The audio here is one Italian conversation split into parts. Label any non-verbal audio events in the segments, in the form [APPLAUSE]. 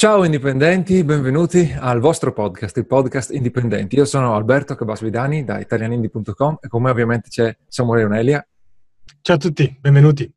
Ciao indipendenti, benvenuti al vostro podcast, il podcast Indipendenti. Io sono Alberto Cabasvidani da italianindi.com e con me ovviamente c'è Samuele Onelia. Ciao a tutti, benvenuti.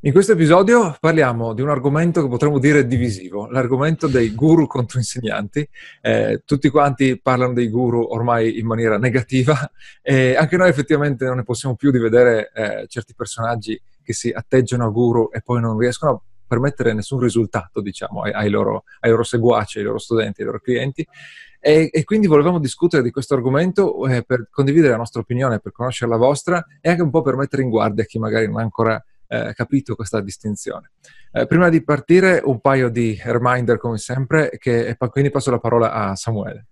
In questo episodio parliamo di un argomento che potremmo dire divisivo, l'argomento dei guru contro insegnanti. Eh, tutti quanti parlano dei guru ormai in maniera negativa e anche noi effettivamente non ne possiamo più di vedere eh, certi personaggi che si atteggiano a guru e poi non riescono a permettere nessun risultato, diciamo, ai, ai, loro, ai loro, seguaci, ai loro studenti, ai loro clienti. E, e quindi volevamo discutere di questo argomento eh, per condividere la nostra opinione, per conoscere la vostra e anche un po' per mettere in guardia chi magari non ha ancora eh, capito questa distinzione. Eh, prima di partire, un paio di reminder, come sempre, che, quindi passo la parola a Samuele.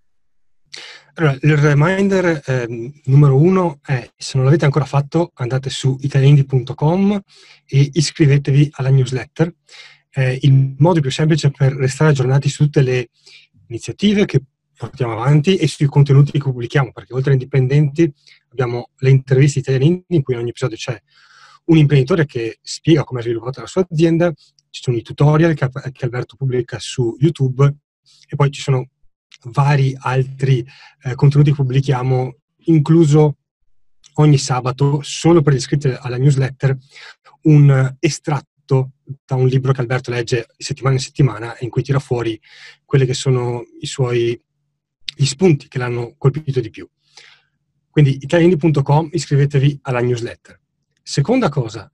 Allora, il reminder eh, numero uno è, se non l'avete ancora fatto, andate su italiandi.com e iscrivetevi alla newsletter. È il modo più semplice per restare aggiornati su tutte le iniziative che portiamo avanti e sui contenuti che pubblichiamo, perché oltre ai indipendenti abbiamo le interviste italiani in cui in ogni episodio c'è un imprenditore che spiega come ha sviluppato la sua azienda, ci sono i tutorial che Alberto pubblica su YouTube e poi ci sono vari altri eh, contenuti che pubblichiamo, incluso ogni sabato, solo per gli iscritti alla newsletter, un estratto da un libro che Alberto legge settimana in settimana in cui tira fuori quelli che sono i suoi gli spunti che l'hanno colpito di più. Quindi italiani.com iscrivetevi alla newsletter. Seconda cosa,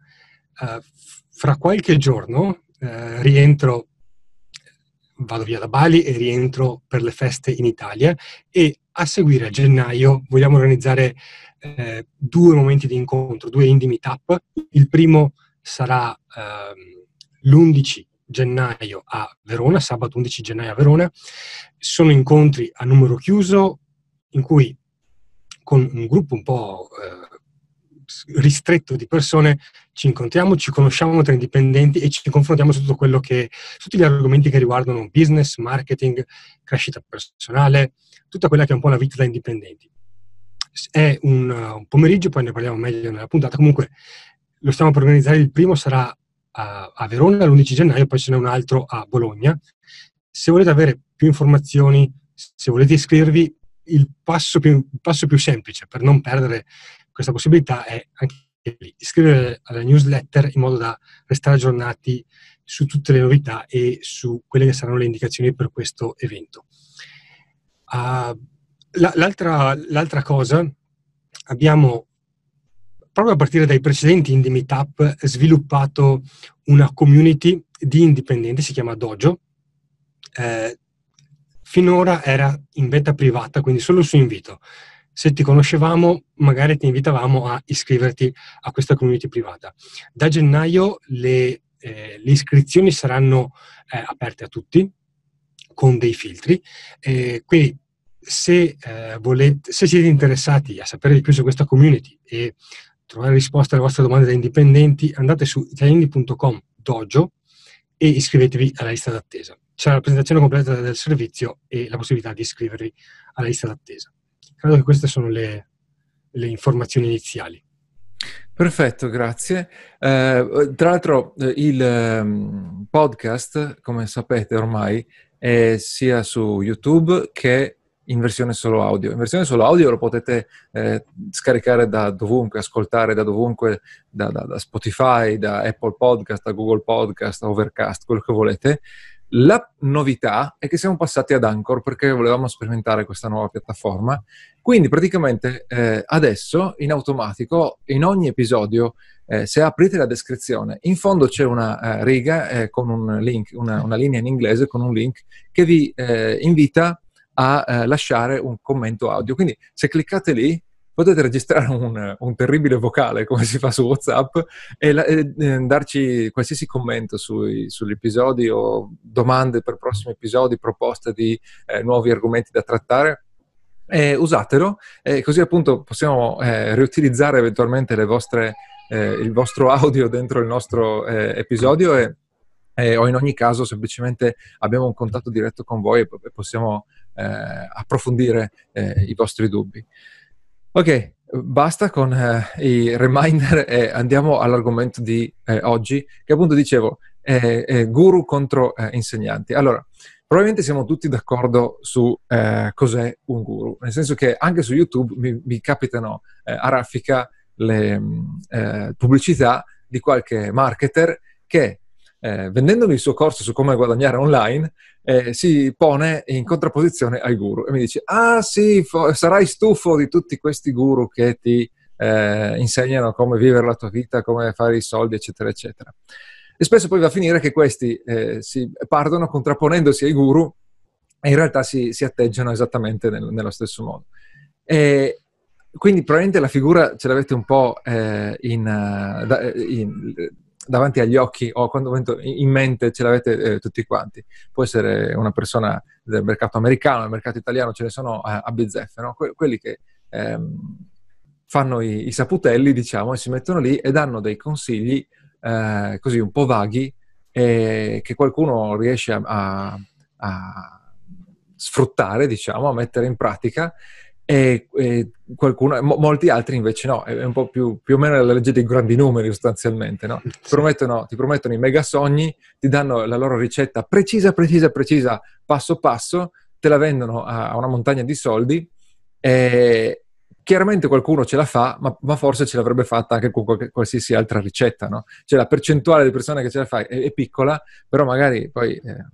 eh, fra qualche giorno eh, rientro vado via da Bali e rientro per le feste in Italia e a seguire a gennaio vogliamo organizzare eh, due momenti di incontro, due indie meetup. Il primo sarà ehm, l'11 gennaio a Verona, sabato 11 gennaio a Verona. Sono incontri a numero chiuso in cui con un gruppo un po' eh, ristretto di persone, ci incontriamo, ci conosciamo tra indipendenti e ci confrontiamo su tutto quello che, tutti gli argomenti che riguardano business, marketing, crescita personale, tutta quella che è un po' la vita da indipendenti. È un, un pomeriggio, poi ne parliamo meglio nella puntata, comunque lo stiamo per organizzare, il primo sarà a, a Verona l'11 gennaio, poi ce n'è un altro a Bologna. Se volete avere più informazioni, se volete iscrivervi, il passo più, il passo più semplice per non perdere questa possibilità è anche lì, iscrivere alla newsletter in modo da restare aggiornati su tutte le novità e su quelle che saranno le indicazioni per questo evento. Uh, l'altra, l'altra, cosa, abbiamo proprio a partire dai precedenti Indie Meetup sviluppato una community di indipendenti, si chiama Dojo. Eh, finora era in beta privata, quindi solo su invito se ti conoscevamo, magari ti invitavamo a iscriverti a questa community privata. Da gennaio le, eh, le iscrizioni saranno eh, aperte a tutti con dei filtri. Eh, quindi se, volete, se siete interessati a sapere di più su questa community e trovare risposte alle vostre domande da indipendenti, andate su italiani.com dojo e iscrivetevi alla lista d'attesa. C'è la presentazione completa del servizio e la possibilità di iscrivervi alla lista d'attesa. Credo che queste sono le, le informazioni iniziali. Perfetto, grazie. Eh, tra l'altro eh, il um, podcast, come sapete ormai, è sia su YouTube che in versione solo audio. In versione solo audio lo potete eh, scaricare da dovunque, ascoltare da dovunque, da, da, da Spotify, da Apple Podcast, da Google Podcast, Overcast, quello che volete. La novità è che siamo passati ad Anchor perché volevamo sperimentare questa nuova piattaforma. Quindi praticamente eh, adesso in automatico in ogni episodio eh, se aprite la descrizione, in fondo c'è una eh, riga eh, con un link, una, una, linea in inglese con un link che vi eh, invita a eh, lasciare un commento audio. Quindi se cliccate lì potete registrare un, un, terribile vocale come si fa su WhatsApp e, la, e eh, darci qualsiasi commento sui, sugli episodi o domande per prossimi episodi, proposte di eh, nuovi argomenti da trattare. E usatelo e così appunto possiamo eh, riutilizzare eventualmente vostre, eh, il vostro audio dentro il nostro eh, episodio e, o in ogni caso semplicemente abbiamo un contatto diretto con voi e possiamo eh, approfondire i vostri dubbi. Ok, basta con eh, i reminder e andiamo all'argomento di eh, oggi, che appunto dicevo, eh, guru contro eh, insegnanti. Allora, probabilmente siamo tutti d'accordo su eh, cos'è un guru, nel senso che anche su YouTube mi, mi capitano eh, a raffica le eh, pubblicità di qualche marketer che eh, vendendomi il suo corso su come guadagnare online, eh, si pone in contrapposizione ai guru e mi dice: Ah, sì, fo- sarai stufo di tutti questi guru che ti eh, insegnano come vivere la tua vita, come fare i soldi, eccetera, eccetera. E spesso poi va a finire che questi eh, si partono contrapponendosi ai guru e in realtà si, si atteggiano esattamente nel, nello stesso modo. E quindi probabilmente la figura ce l'avete un po' eh, in, uh, in, davanti agli occhi o quando in mente ce l'avete eh, tutti quanti. Può essere una persona del mercato americano, del mercato italiano, ce ne sono a, a bizzeffe, no? que- quelli che ehm, fanno i, i, saputelli, diciamo, e si mettono lì e danno dei consigli eh, così un po' vaghi e che qualcuno riesce a, a, a sfruttare, diciamo, a mettere in pratica e, e qualcuno, mo, molti altri invece no, è un po' più, più o meno la legge dei grandi numeri sostanzialmente, no? [LAUGHS] Ti, promettono, ti promettono i mega sogni, ti danno la loro ricetta precisa, precisa, precisa, passo passo, te la vendono a, una montagna di soldi e, Chiaramente qualcuno ce la fa, ma, ma, forse ce l'avrebbe fatta anche con qualche, qualsiasi altra ricetta, no? Cioè la percentuale di persone che ce la fa è, è piccola, però magari poi eh,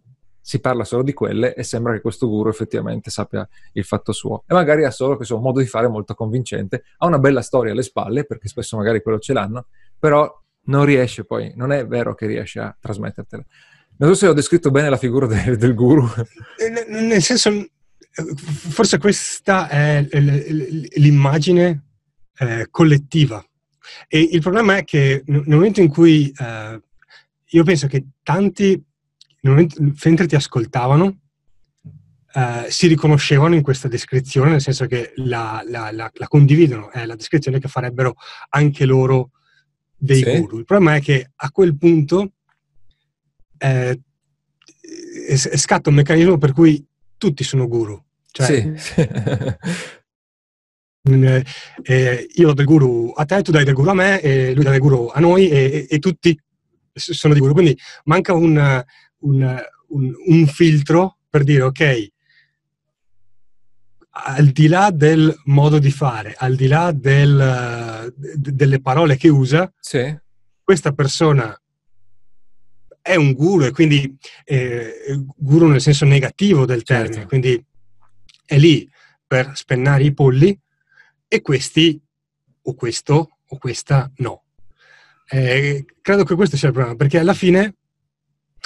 si parla solo di quelle e sembra che questo guru effettivamente sappia il fatto suo. E magari ha solo questo modo di fare molto convincente, ha una bella storia alle spalle, perché spesso magari quello ce l'hanno, però non riesce poi, non è vero che riesce a trasmettertela. Non so se ho descritto bene la figura de, del guru. Eh, nel senso, forse questa è l'immagine eh, collettiva. E il problema è che nel momento in cui eh, io penso che tanti, momento, mentre ti ascoltavano, eh, si riconoscevano in questa descrizione, nel senso che la, la, la, la, condividono, è la descrizione che farebbero anche loro dei sì. guru. Il problema è che a quel punto eh, scatta un meccanismo per cui tutti sono guru. Cioè, sì. [LAUGHS] eh, eh, io do del guru a te, tu dai del guru a me, lui dà del guru a noi e, e, e tutti sono di guru. Quindi manca un, un, un, un filtro per dire ok, al di là del modo di fare, al di là del, delle parole che usa, sì. questa persona è un guru e quindi eh, guru nel senso negativo del termine, certo. quindi è lì per spennare i polli e questi o questo o questa no. Eh, credo che questo sia il problema, perché alla fine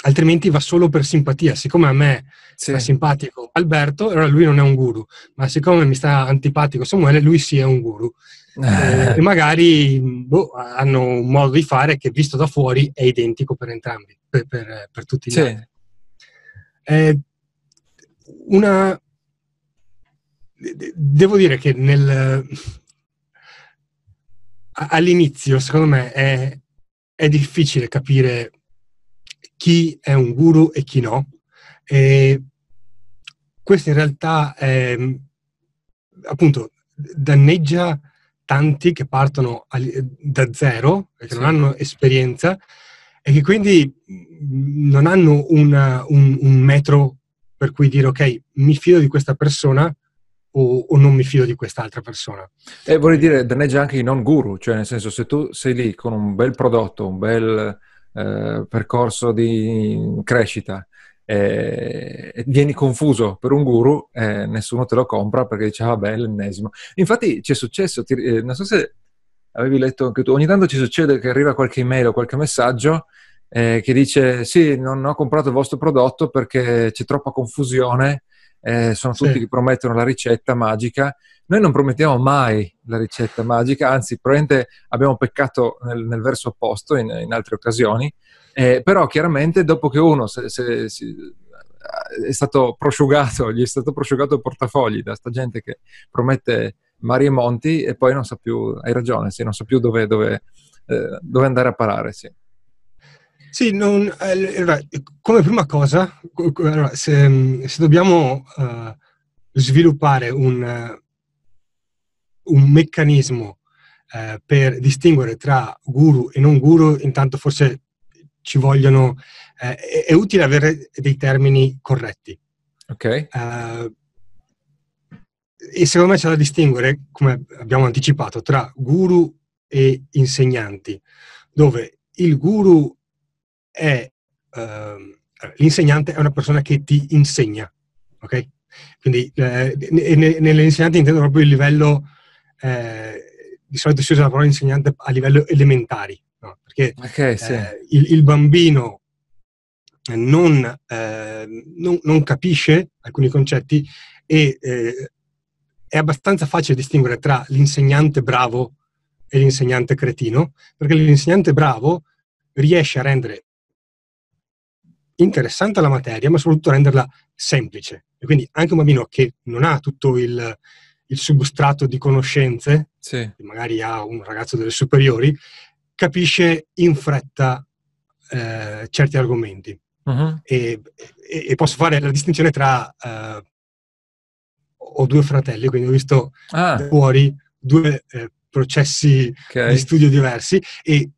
altrimenti va solo per simpatia. Siccome a me sì. sta simpatico Alberto, allora lui non è un guru, ma siccome mi sta antipatico Samuele, lui sì è un guru. [LAUGHS] Eh, e magari boh, hanno un modo di fare che visto da fuori è identico per entrambi per, per, per tutti gli sì. altri. Eh, una, devo dire che nel, all'inizio, secondo me, è, è, difficile capire chi è un guru e chi no. E questo in realtà è, appunto danneggia tanti che partono da zero, che sì. non hanno esperienza e che quindi non hanno una, un, un, metro per cui dire ok, mi fido di questa persona o, o non mi fido di quest'altra persona. E vorrei dire, danneggia anche i non guru, cioè nel senso se tu sei lì con un bel prodotto, un bel eh, percorso di crescita, eh, vieni confuso per un guru, eh, nessuno te lo compra perché dice, ah, vabbè, l'ennesimo. Infatti ci è successo, ti, eh, non so se avevi letto anche tu, ogni tanto ci succede che arriva qualche email o qualche messaggio eh, che dice sì, non ho comprato il vostro prodotto perché c'è troppa confusione, eh, sono tutti sì. che promettono la ricetta magica. Noi non promettiamo mai la ricetta magica, anzi probabilmente abbiamo peccato nel, nel verso opposto in, in altre occasioni, eh, però chiaramente dopo che uno se, se, se, è stato prosciugato, gli è stato prosciugato il portafogli da sta gente che promette mari e monti e poi non sa più, hai ragione, sì, non sa più dove, dove, eh, dove andare a parare. Sì. Sì, non, eh, come prima cosa, se, se dobbiamo uh, sviluppare un, uh, un meccanismo uh, per distinguere tra guru e non guru, intanto forse ci vogliono, eh, è, è, utile avere dei termini corretti. Ok. Uh, e secondo me c'è da distinguere, come abbiamo anticipato, tra guru e insegnanti, dove il guru è uh, l'insegnante è una persona che ti insegna, ok? Quindi eh, nelle insegnanti intendo proprio il livello, eh, di solito si usa la parola insegnante a livello elementari, no? perché okay, sì. eh, il, il, bambino non, eh, non, non, capisce alcuni concetti e eh, è abbastanza facile distinguere tra l'insegnante bravo e l'insegnante cretino, perché l'insegnante bravo riesce a rendere interessante la materia, ma soprattutto renderla semplice. E quindi anche un bambino che non ha tutto il, il substrato di conoscenze, sì. magari ha un ragazzo delle superiori, capisce in fretta eh, certi argomenti. Uh-huh. E, e, e, posso fare la distinzione tra... Uh, ho due fratelli, quindi ho visto ah. fuori due eh, processi okay. di studio diversi e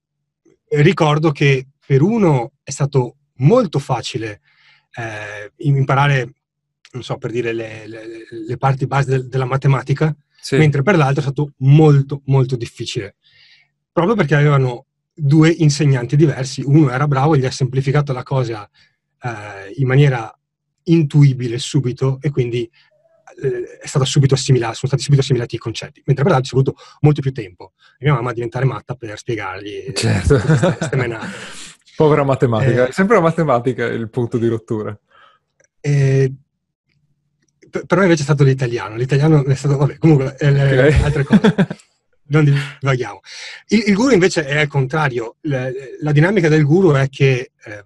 ricordo che per uno è stato molto facile eh, imparare, non so, per dire le, le, le parti base del, della matematica, sì. mentre per l'altro è stato molto, molto difficile. Proprio perché avevano due insegnanti diversi, uno era bravo e gli ha semplificato la cosa eh, in maniera intuibile subito e quindi eh, è stato subito assimilato, sono stati subito assimilati i concetti, mentre per l'altro ci è voluto molto più tempo. E mia mamma a diventare matta per spiegargli certo. queste menate. [LAUGHS] Povera matematica, eh, è sempre la matematica il punto di rottura. Eh, per me invece è stato l'italiano, l'italiano è stato, vabbè, comunque, eh, okay. altre cose. [LAUGHS] non divaghiamo. Il, il, guru invece è al contrario, la, la dinamica del guru è che eh,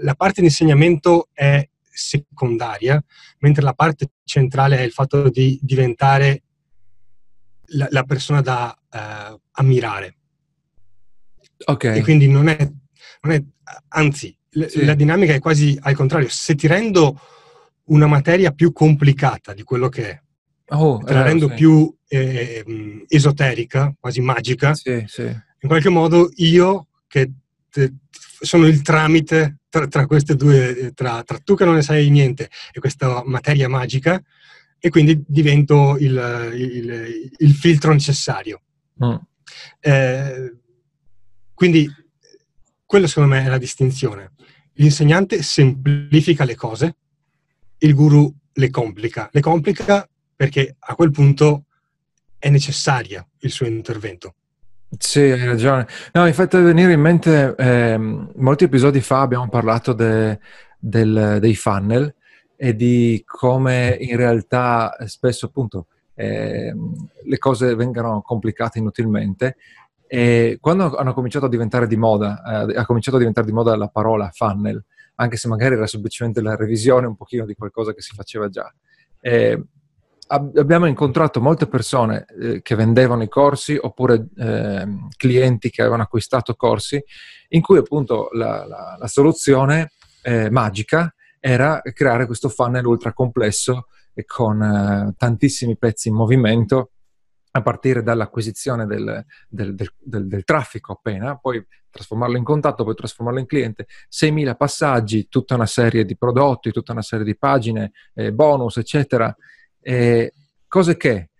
la parte di insegnamento è secondaria, mentre la parte centrale è il fatto di diventare la, la persona da uh, ammirare. Ok. E quindi non è, anzi, sì. la dinamica è quasi al contrario. Se ti rendo una materia più complicata di quello che è, oh, te la eh, rendo sì. più eh, esoterica, quasi magica, sì, in qualche modo io che te, sono il tramite tra, tra queste due, tra, tra, tu che non ne sai niente e questa materia magica, e quindi divento il, il, il filtro necessario. Mm. Eh, quindi quella secondo me è la distinzione. L'insegnante semplifica le cose, il guru le complica. Le complica perché a quel punto è necessaria il suo intervento. Sì, hai ragione. No, mi fate venire in mente, eh, molti episodi fa abbiamo parlato de, del, dei funnel e di come in realtà spesso appunto eh, le cose vengano complicate inutilmente e quando hanno cominciato a diventare di moda, eh, ha cominciato a diventare di moda la parola funnel, anche se magari era semplicemente la revisione un pochino di qualcosa che si faceva già. Eh, ab- abbiamo incontrato molte persone eh, che vendevano i corsi oppure ehm, clienti che avevano acquistato corsi in cui appunto la, la, la soluzione eh, magica era creare questo funnel ultra complesso e con eh, tantissimi pezzi in movimento a partire dall'acquisizione del, del, del, del, traffico appena, poi trasformarlo in contatto, poi trasformarlo in cliente, 6.000 passaggi, tutta una serie di prodotti, tutta una serie di pagine, eh, bonus, eccetera, eh, cose che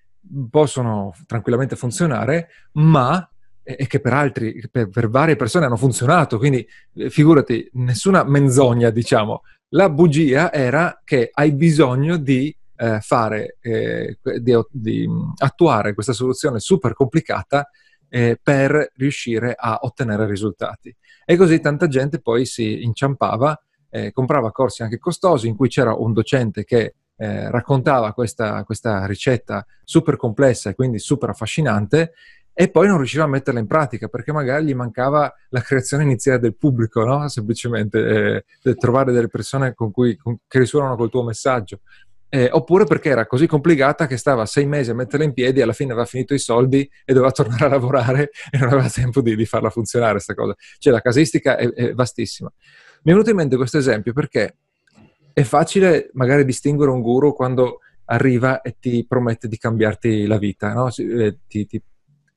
possono tranquillamente funzionare, ma e che per altri, per, per, varie persone hanno funzionato, quindi eh, figurati, nessuna menzogna, diciamo. La bugia era che hai bisogno di eh, fare, eh, di, di, attuare questa soluzione super complicata eh, per riuscire a ottenere risultati. E così tanta gente poi si inciampava, eh, comprava corsi anche costosi in cui c'era un docente che eh, raccontava questa, questa ricetta super complessa e quindi super affascinante e poi non riusciva a metterla in pratica perché magari gli mancava la creazione iniziale del pubblico, no? semplicemente eh, trovare delle persone con cui, con, che risuonano col tuo messaggio eh, oppure perché era così complicata che stava sei mesi a metterla in piedi alla fine aveva finito i soldi e doveva tornare a lavorare [LAUGHS] e non aveva tempo di, di farla funzionare questa cosa. Cioè la casistica è, è vastissima. Mi è venuto in mente questo esempio perché è facile magari distinguere un guru quando arriva e ti promette di cambiarti la vita, no? Eh, ti, ti,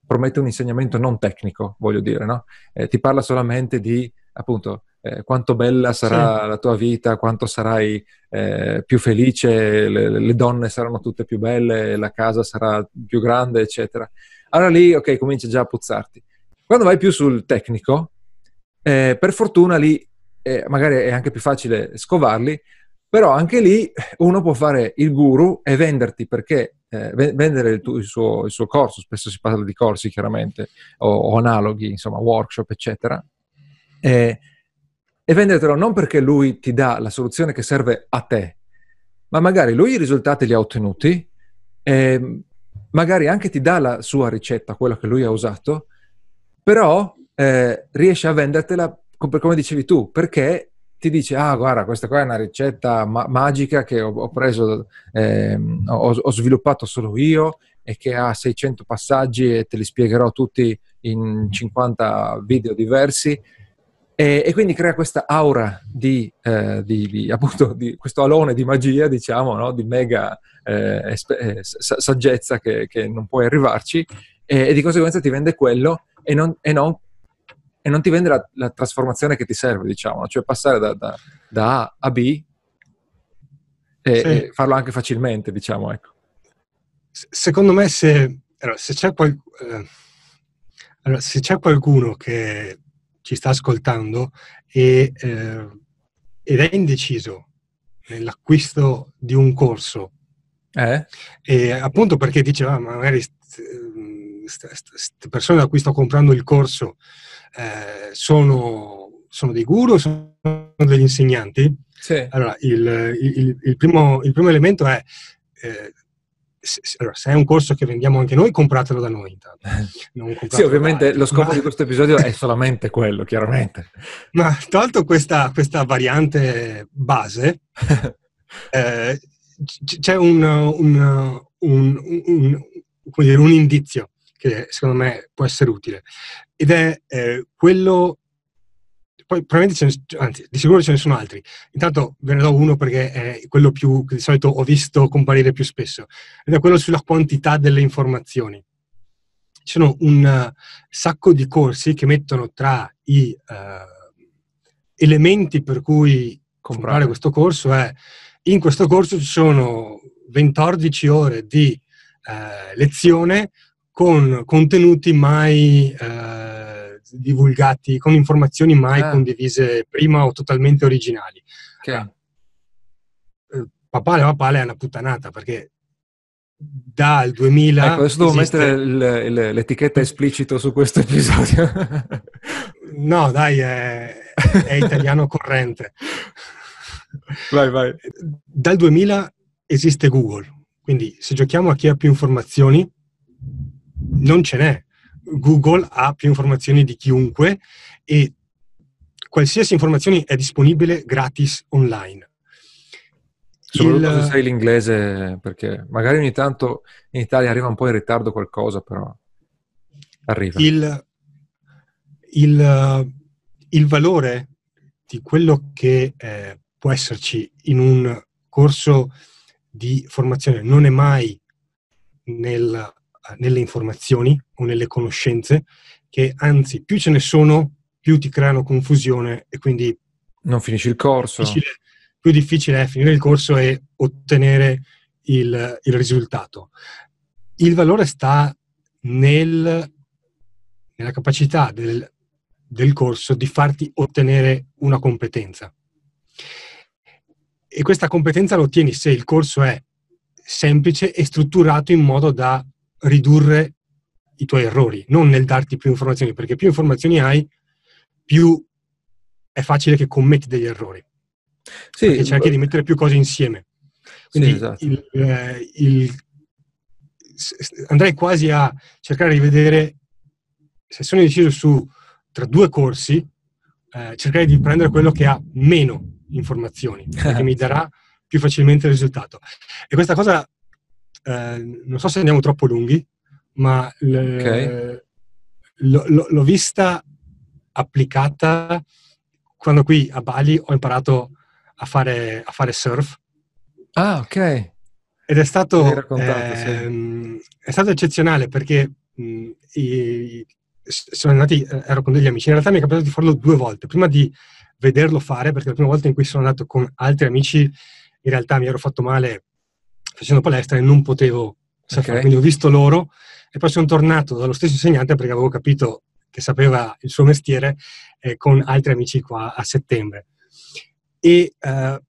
promette un insegnamento non tecnico, voglio dire, no? Eh, ti parla solamente di, appunto, eh, quanto bella sarà sì. la tua vita, quanto sarai eh, più felice, le, le, donne saranno tutte più belle, la casa sarà più grande, eccetera. Allora lì, ok, comincia già a puzzarti. Quando vai più sul tecnico, eh, per fortuna lì eh, magari è anche più facile scovarli, però anche lì uno può fare il guru e venderti perché eh, vendere il, tuo, il, suo, il, suo, corso, spesso si parla di corsi chiaramente, o, o analoghi, insomma, workshop, eccetera, e, e vendertelo non perché lui ti dà la soluzione che serve a te, ma magari lui i risultati li ha ottenuti, magari anche ti dà la sua ricetta, quella che lui ha usato, però eh, riesce a vendertela come dicevi tu, perché ti dice, ah guarda, questa qua è una ricetta ma- magica che ho, ho preso, eh, ho, ho, sviluppato solo io e che ha 600 passaggi e te li spiegherò tutti in 50 video diversi. E, e quindi crea questa aura di, eh, di, di, appunto, di, questo alone di magia, diciamo, no? di mega eh, espe- eh, saggezza che, che, non puoi arrivarci e, e, di conseguenza ti vende quello e non, e non e non ti vende la, la trasformazione che ti serve, diciamo, cioè passare da, da, da A a B e, sì. e, farlo anche facilmente, diciamo, ecco. Secondo me se, allora, se, c'è qual, eh, allora, se, c'è qualcuno che ci sta ascoltando e, eh, ed è indeciso nell'acquisto di un corso, eh? e appunto perché diceva ah, magari queste persone da cui sto comprando il corso eh, sono, sono, dei guru, sono degli insegnanti. Sì. Allora, il, il, il, primo, il, primo, elemento è, eh, se, allora, se è un corso che vendiamo anche noi, compratelo da noi intanto. [LAUGHS] sì, ovviamente lo scopo ma... di questo episodio è solamente quello, chiaramente. Ma tolto questa, questa variante base, [LAUGHS] eh, c'è un, un, un, un, un indizio che secondo me può essere utile ed è eh, quello poi probabilmente ce ne, anzi di sicuro ce ne sono altri. Intanto ve ne do uno perché è quello più che di solito ho visto comparire più spesso ed è quello sulla quantità delle informazioni. Ci sono un uh, sacco di corsi che mettono tra i uh, elementi per cui comprare. questo corso è in questo corso ci sono 14 ore di uh, lezione con contenuti mai eh, divulgati, con informazioni mai ah. condivise prima o totalmente originali. Okay. Eh, papale papale è una puttanata perché dal 2000 ecco adesso devo esiste... mettere l- l- l'etichetta esplicito su questo episodio [LAUGHS] no dai è, è italiano corrente vai vai dal 2000 esiste Google quindi se giochiamo a chi ha più informazioni non ce n'è. Google ha più informazioni di chiunque e qualsiasi informazione è disponibile gratis online. Soprattutto il... se sai l'inglese, perché magari ogni tanto in Italia arriva un po' in ritardo qualcosa, però arriva. Il, il, il valore di quello che eh, può esserci in un corso di formazione non è mai nel nelle informazioni o nelle conoscenze, che anzi più ce ne sono, più ti creano confusione e quindi... Non finisci il corso. Difficile, più difficile è finire il corso e ottenere il, il risultato. Il valore sta nel, nella capacità del, del corso di farti ottenere una competenza. E questa competenza lo ottieni se il corso è semplice e strutturato in modo da ridurre i tuoi errori, non nel darti più informazioni, perché più informazioni hai, più è facile che commetti degli errori. Sì, perché cerchi di mettere più cose insieme. Quindi sì, esatto. il, eh, il, andrei quasi a cercare di vedere se sono deciso su tra due corsi, eh, cercare di prendere quello che ha meno informazioni, perché [LAUGHS] mi darà più facilmente il risultato. E questa cosa eh, non so se andiamo troppo lunghi, ma le, okay. l- l- l'ho vista applicata quando qui a Bali ho imparato a fare, a fare surf. Ah, ok. Ed è stato, eh, sì. è stato eccezionale perché mh, i, sono andati, eh, ero con degli amici, in realtà mi è capitato di farlo due volte, prima di vederlo fare, perché la prima volta in cui sono andato con altri amici, in realtà mi ero fatto male facendo palestra e non potevo surfare, okay. quindi ho visto loro e poi sono tornato dallo stesso insegnante perché avevo capito che sapeva il suo mestiere eh, con altri amici qua a settembre. E eh,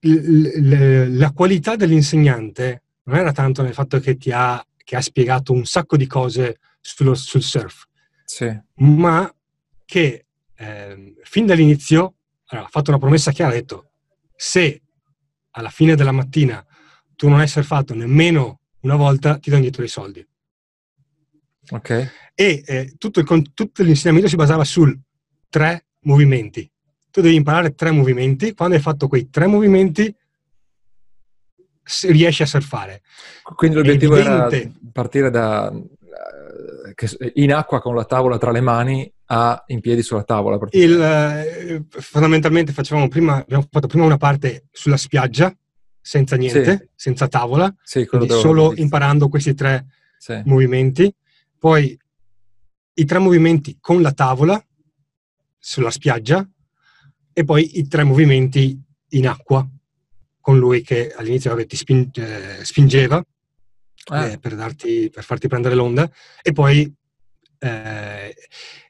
l- l- la qualità dell'insegnante non era tanto nel fatto che ti ha, che ha spiegato un sacco di cose sullo, sul surf, sì. ma che eh, fin dall'inizio allora, ha fatto una promessa chiara, ha detto se alla fine della mattina tu non hai surfato nemmeno una volta, ti do indietro i soldi. Ok. E eh, tutto, il, tutto l'insegnamento si basava su tre movimenti. Tu devi imparare tre movimenti, quando hai fatto quei tre movimenti riesci a surfare. Quindi l'obiettivo evidente... era partire da in acqua con la tavola tra le mani a in piedi sulla tavola. Il, eh, fondamentalmente facevamo prima, abbiamo fatto prima una parte sulla spiaggia, senza niente, sì. senza tavola, sì, solo imparando questi tre sì. movimenti. Poi i tre movimenti con la tavola sulla spiaggia e poi i tre movimenti in acqua con lui che all'inizio vabbè, ti spinge, eh, spingeva ah. eh, per, darti, per, farti prendere l'onda e poi eh,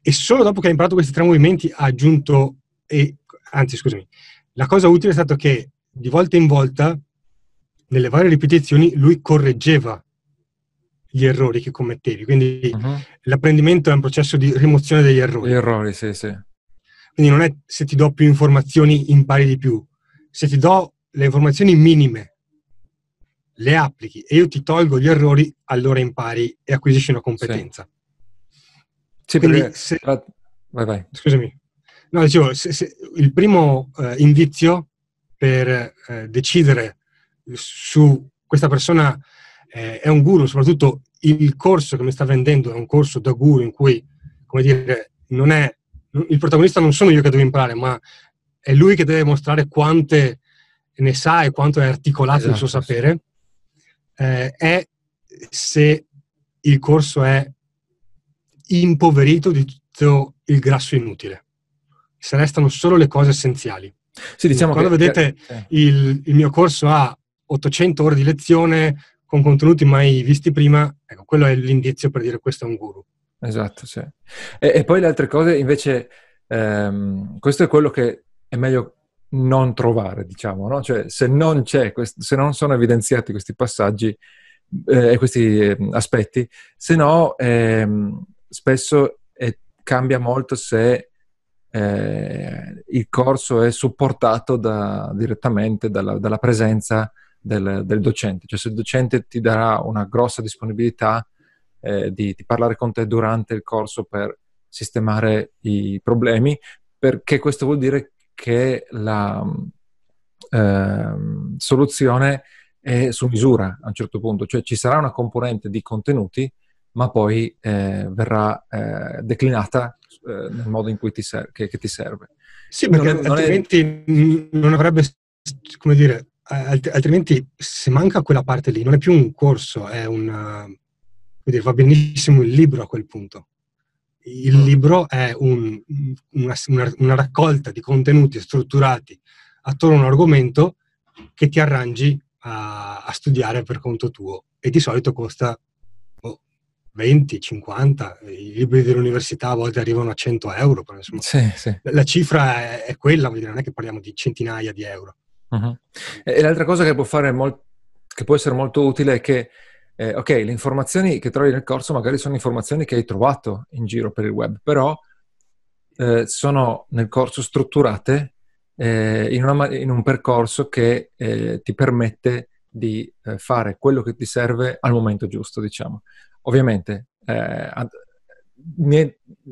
e solo dopo che ha imparato questi tre movimenti ha aggiunto e, anzi scusami la cosa utile è stato che di volta in volta nelle varie ripetizioni lui correggeva gli errori che commettevi. Quindi uh-huh. l'apprendimento è un processo di rimozione degli errori. Gli errori sì sì. Quindi non è se ti do più informazioni impari di più. Se ti do le informazioni minime le applichi e io ti tolgo gli errori, allora impari e acquisisci una competenza. Sì, sì Quindi, se, vai, vai. Scusami. No, dicevo, se, se, il primo eh, indizio per eh, decidere su questa persona eh, è un guru, soprattutto il corso che mi sta vendendo è un corso da guru in cui, come dire, non è, il protagonista non sono io che devo imparare, ma è lui che deve mostrare quante ne sa e quanto è articolato esatto, il suo esatto, sapere eh, è se il corso è impoverito di tutto il grasso inutile. Se restano solo le cose essenziali. Sì, diciamo Quando che, vedete che, il, il, mio corso ha 800 ore di lezione con contenuti mai visti prima, ecco, quello è l'indizio per dire questo è un guru. Esatto, sì. E, e poi le altre cose, invece, ehm, questo è quello che è meglio non trovare, diciamo, no? Cioè, se non c'è, se non sono evidenziati questi passaggi eh, e questi eh, aspetti, se no eh, spesso cambia molto se eh, il corso è supportato da, direttamente dalla, dalla presenza del, del, docente, cioè se il docente ti darà una grossa disponibilità eh, di, di parlare con te durante il corso per sistemare i problemi, perché questo vuol dire che la eh, soluzione è su misura a un certo punto, cioè ci sarà una componente di contenuti, ma poi eh, verrà eh, declinata eh, nel modo in cui ti, ser- che, che ti serve. Sì, perché non è, altrimenti non, è... non avrebbe, come dire, altrimenti se manca quella parte lì non è più un corso, è un... Dire, va benissimo il libro a quel punto. Il mm. libro è un, una, una, una, raccolta di contenuti strutturati attorno a un argomento che ti arrangi a, a studiare per conto tuo e di solito costa 20, 50, i libri dell'università a volte arrivano a 100 euro, però insomma sì, sì. la cifra è, quella, non è che parliamo di centinaia di euro. Uh-huh. E l'altra cosa che può, fare molt- che può essere molto utile è che eh, ok, le informazioni che trovi nel corso magari sono informazioni che hai trovato in giro per il web, però eh, sono nel corso strutturate eh, in, una, in, un percorso che eh, ti permette di eh, fare quello che ti serve al momento giusto, diciamo. Ovviamente, eh,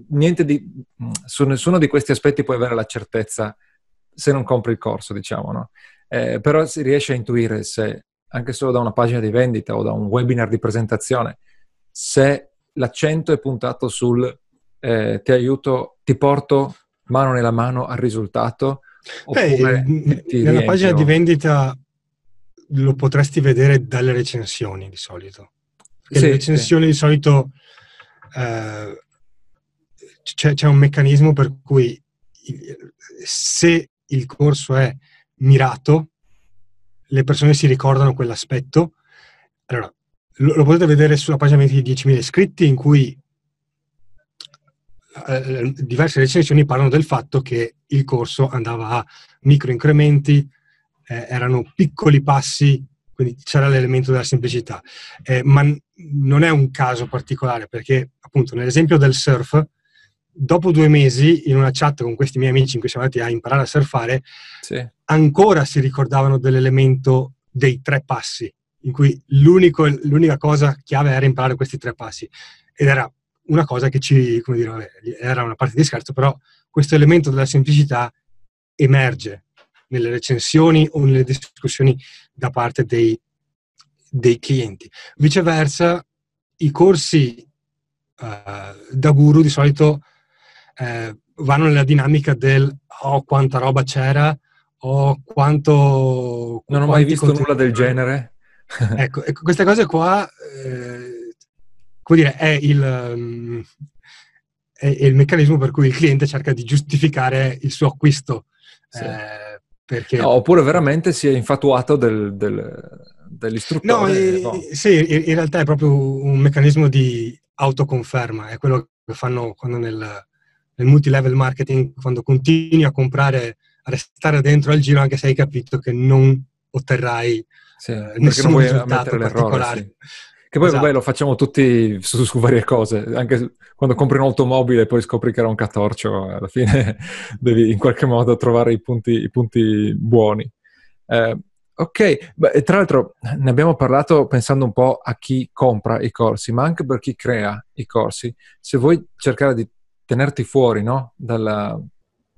niente di, su nessuno di questi aspetti puoi avere la certezza se non compri il corso, diciamo, no? però si riesce a intuire se anche solo da una pagina di vendita o da un webinar di presentazione, se l'accento è puntato sul eh, ti aiuto, ti porto mano nella mano al risultato, Beh, nella pagina di vendita lo potresti vedere dalle recensioni di solito. Perché sì, le recensioni sì. di solito eh, c'è, c'è, un meccanismo per cui se il corso è mirato, le persone si ricordano quell'aspetto. Allora, lo, lo potete vedere sulla pagina di 10.000 iscritti in cui eh, diverse recensioni parlano del fatto che il corso andava a micro incrementi, eh, erano piccoli passi, quindi c'era l'elemento della semplicità. Eh, ma n- non è un caso particolare perché, appunto, nell'esempio del surf, dopo due mesi in una chat con questi miei amici in cui siamo andati a imparare a surfare, sì. ancora si ricordavano dell'elemento dei tre passi, in cui l'unica cosa chiave era imparare questi tre passi. Ed era una cosa che ci, come dire, vabbè, era una parte di scherzo, però questo elemento della semplicità emerge nelle recensioni o nelle discussioni da parte dei, dei clienti. Viceversa, i corsi uh, da guru di solito uh, vanno nella dinamica del oh quanta roba c'era o oh, quanto... Non ho mai visto nulla del genere. [LAUGHS] ecco, ecco, queste cose qua... Eh, come dire, è il, um, è il, meccanismo per cui il cliente cerca di giustificare il suo acquisto. Sì. Eh, perché... no, oppure veramente si è infatuato del, del, dell'istruttore. No, eh, no. sì, in, in, realtà è proprio un meccanismo di autoconferma, è quello che fanno quando nel, nel multilevel marketing, quando continui a comprare, a restare dentro al giro anche se hai capito che non otterrai sì, eh, nessun risultato particolare. Sì. Che poi esatto. vabbè lo facciamo tutti su, su, varie cose, anche quando compri un'automobile e poi scopri che era un catorcio, alla fine [LAUGHS] devi in qualche modo trovare i punti, i punti buoni. Eh, ok, Beh, tra l'altro ne abbiamo parlato pensando un po' a chi compra i corsi, ma anche per chi crea i corsi. Se vuoi cercare di tenerti fuori no? Dalla,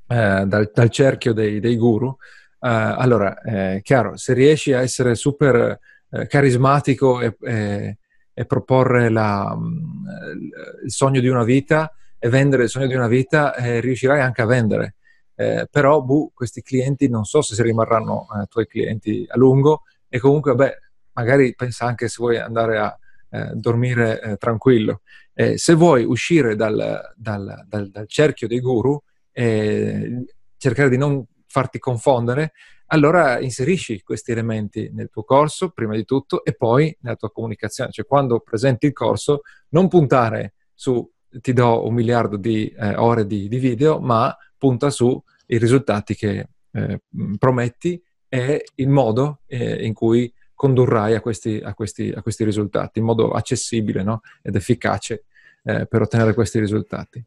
eh, dal, dal, cerchio dei, dei guru, eh, allora, eh, chiaro, se riesci a essere super eh, carismatico e, e, e proporre la, mm, il sogno di una vita e vendere il sogno di una vita, eh, riuscirai anche a vendere. Eh, però buh, questi clienti non so se rimarranno eh, tuoi clienti a lungo e comunque, beh, magari pensa anche se vuoi andare a eh, dormire eh, tranquillo. Eh, se vuoi uscire dal, dal, dal, dal cerchio dei guru, e cercare di non farti confondere, allora inserisci questi elementi nel tuo corso, prima di tutto, e poi nella tua comunicazione. Cioè, quando presenti il corso, non puntare su ti do un miliardo di eh, ore di, di, video, ma punta su i risultati che eh, prometti e il modo eh, in cui condurrai a questi, a, questi, a questi, risultati, in modo accessibile no? ed efficace eh, per ottenere questi risultati.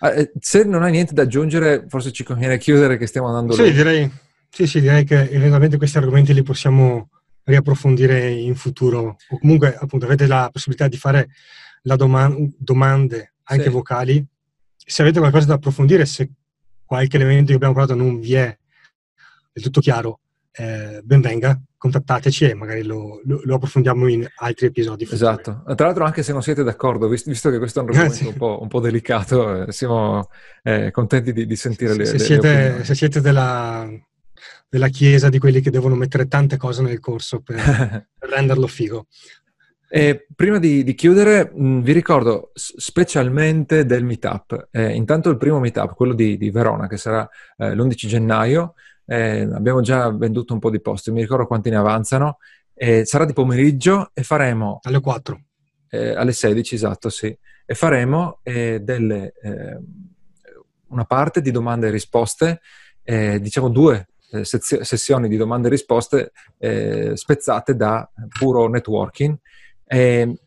Ah, eh, se non hai niente da aggiungere, forse ci conviene chiudere che stiamo andando... Sì, direi sì, sì, direi che eventualmente questi argomenti li possiamo riapprofondire in futuro o comunque appunto avete la possibilità di fare la doma- domande anche sì. vocali. Se avete qualcosa da approfondire, se qualche elemento che abbiamo parlato non vi è del tutto chiaro, eh, ben venga, contattateci e magari lo, lo, lo, approfondiamo in altri episodi. Futuri. Esatto. Tra l'altro, anche se non siete d'accordo, visto, che questo è un argomento un, po', un, po', delicato, eh, siamo eh, contenti di, di sentire le, se, le, siete, se siete della della chiesa di quelli che devono mettere tante cose nel corso per, [LAUGHS] per renderlo figo. E prima di, di chiudere, mh, vi ricordo specialmente del meetup. Eh, intanto il primo meetup, quello di, di Verona, che sarà eh, l'11 gennaio. Eh, abbiamo già venduto un po' di posti, mi ricordo quanti ne avanzano. sarà di pomeriggio e faremo... Alle 4. Eh, alle 16, esatto, sì. E faremo eh, delle, eh, una parte di domande e risposte, diciamo due eh, sessioni di domande e risposte eh, spezzate da puro networking. E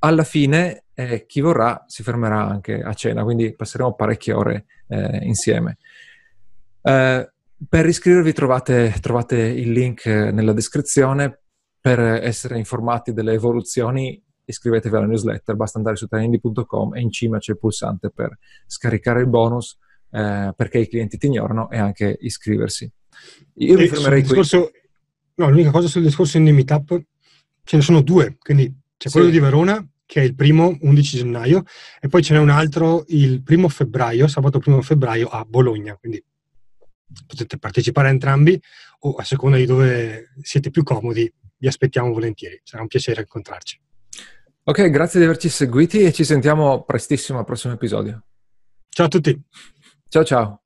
alla fine eh, chi vorrà si fermerà anche a cena, quindi passeremo parecchie ore eh, insieme. Eh, per iscrivervi trovate, trovate il link nella descrizione per essere informati delle evoluzioni iscrivetevi alla newsletter, basta andare su trendy.com e in cima c'è il pulsante per scaricare il bonus eh, perché i clienti ti ignorano e anche iscriversi. Io mi fermerei qui. Discorso, no, l'unica cosa sul discorso Indie Meetup, ce ne sono due, quindi c'è quello sì. di Verona, che è il primo, 11 gennaio, e poi ce n'è un altro il primo febbraio, sabato primo febbraio a Bologna, quindi potete partecipare a entrambi o a seconda di dove siete più comodi, vi aspettiamo volentieri, sarà un piacere incontrarci. Ok, grazie di averci seguiti e ci sentiamo prestissimo al prossimo episodio. Ciao a tutti. Ciao ciao.